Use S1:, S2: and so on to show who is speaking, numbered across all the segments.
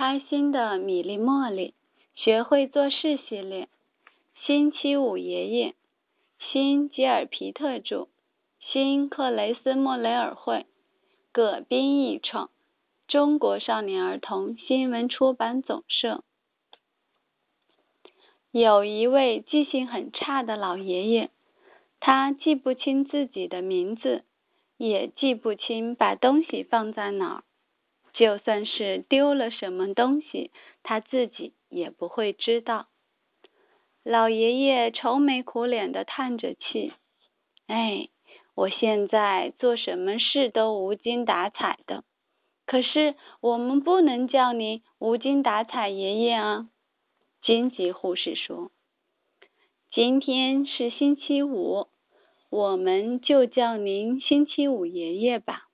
S1: 开心的米粒茉莉学会做事系列，星期五爷爷，新吉尔皮特著，新克雷斯莫雷尔绘，葛斌译创，中国少年儿童新闻出版总社。有一位记性很差的老爷爷，他记不清自己的名字，也记不清把东西放在哪儿。就算是丢了什么东西，他自己也不会知道。老爷爷愁眉苦脸的叹着气：“哎，我现在做什么事都无精打采的。可是我们不能叫您无精打采爷爷啊。”金吉护士说：“今天是星期五，我们就叫您星期五爷爷吧。”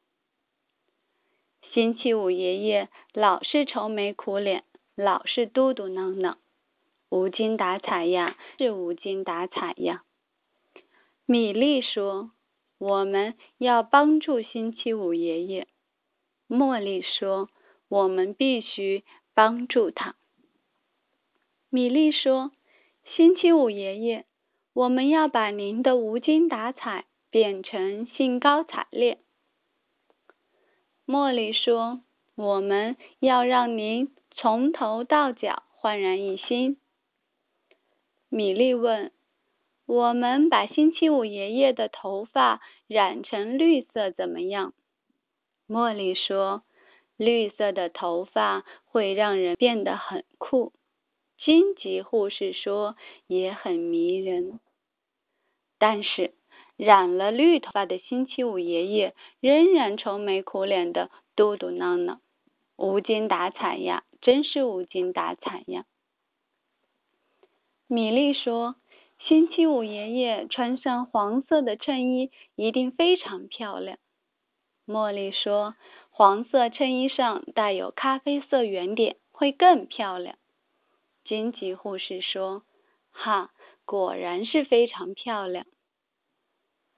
S1: 星期五爷爷老是愁眉苦脸，老是嘟嘟囔囔，无精打采呀，是无精打采呀。米莉说：“我们要帮助星期五爷爷。”茉莉说：“我们必须帮助他。”米莉说：“星期五爷爷，我们要把您的无精打采变成兴高采烈。”茉莉说：“我们要让您从头到脚焕然一新。”米莉问：“我们把星期五爷爷的头发染成绿色怎么样？”茉莉说：“绿色的头发会让人变得很酷。”荆棘护士说：“也很迷人。”但是。染了绿头发的星期五爷爷仍然愁眉苦脸的嘟嘟囔囔，无精打采呀，真是无精打采呀。米莉说：“星期五爷爷穿上黄色的衬衣一定非常漂亮。”茉莉说：“黄色衬衣上带有咖啡色圆点会更漂亮。”荆棘护士说：“哈，果然是非常漂亮。”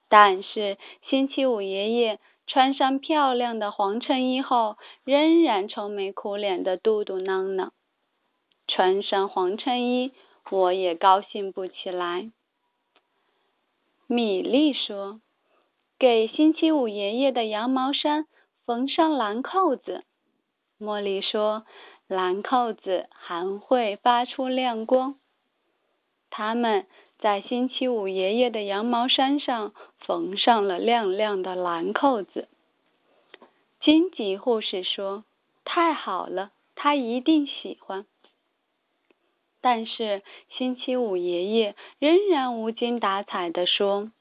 S1: 但是星期五爷爷穿上漂亮的黄衬衣后，仍然愁眉苦脸的嘟嘟囔囔。穿上黄衬衣，我也高兴不起来。米莉说：“给星期五爷爷的羊毛衫缝上蓝扣子。”茉莉说：“蓝扣子还会发出亮光。”他们。在星期五爷爷的羊毛衫上缝上了亮亮的蓝扣子。荆棘护士说：“太好了，他一定喜欢。”但是星期五爷爷仍然无精打采地说：“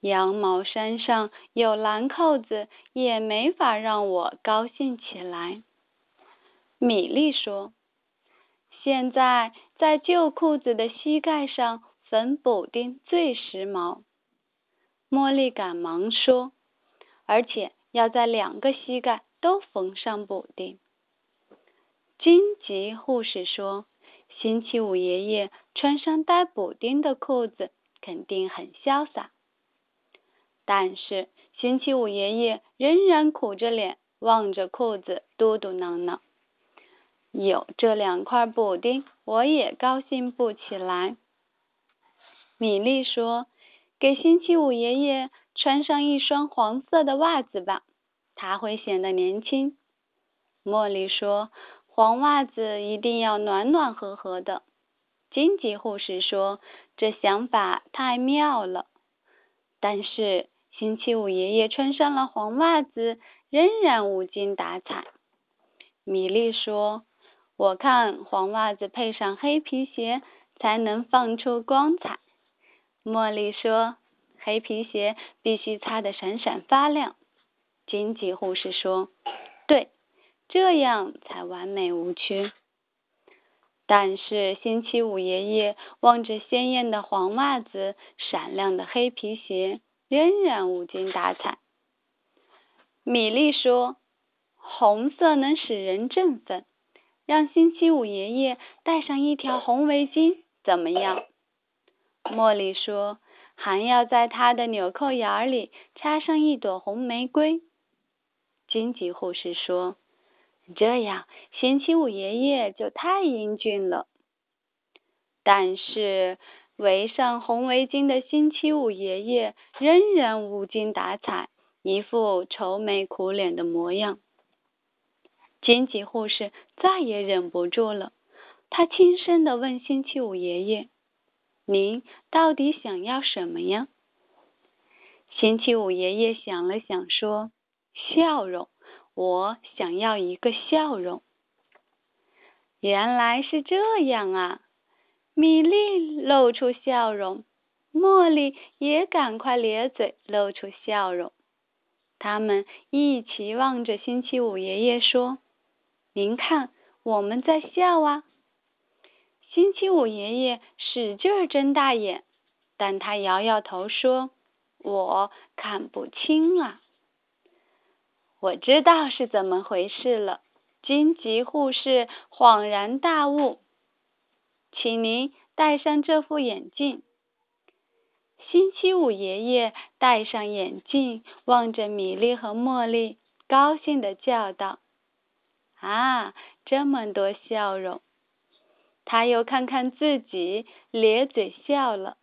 S1: 羊毛衫上有蓝扣子，也没法让我高兴起来。”米莉说。现在在旧裤子的膝盖上缝补丁最时髦，茉莉赶忙说，而且要在两个膝盖都缝上补丁。荆棘护士说，星期五爷爷穿上带补丁的裤子肯定很潇洒。但是星期五爷爷仍然苦着脸望着裤子，嘟嘟囔囔。有这两块补丁，我也高兴不起来。米莉说：“给星期五爷爷穿上一双黄色的袜子吧，他会显得年轻。”茉莉说：“黄袜子一定要暖暖和和的。”荆棘护士说：“这想法太妙了。”但是星期五爷爷穿上了黄袜子，仍然无精打采。米莉说。我看黄袜子配上黑皮鞋才能放出光彩。茉莉说：“黑皮鞋必须擦得闪闪发亮。”荆棘护士说：“对，这样才完美无缺。”但是星期五爷爷望着鲜艳的黄袜子、闪亮的黑皮鞋，仍然无精打采。米莉说：“红色能使人振奋。”让星期五爷爷戴上一条红围巾，怎么样？茉莉说：“还要在他的纽扣眼里插上一朵红玫瑰。”荆棘护士说：“这样，星期五爷爷就太英俊了。但是，围上红围巾的星期五爷爷仍然无精打采，一副愁眉苦脸的模样。金吉护士再也忍不住了，他轻声的问星期五爷爷：“您到底想要什么呀？”星期五爷爷想了想，说：“笑容，我想要一个笑容。”原来是这样啊！米莉露出笑容，茉莉也赶快咧嘴露出笑容。他们一起望着星期五爷爷说：“您看，我们在笑啊！”星期五爷爷使劲睁大眼，但他摇摇头说：“我看不清啊。”我知道是怎么回事了。荆棘护士恍然大悟。请您戴上这副眼镜。星期五爷爷戴上眼镜，望着米莉和茉莉，高兴地叫道：“啊，这么多笑容！”他又看看自己，咧嘴笑了。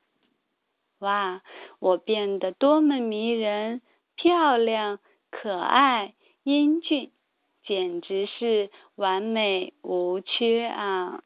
S1: 哇，我变得多么迷人、漂亮、可爱、英俊，简直是完美无缺啊！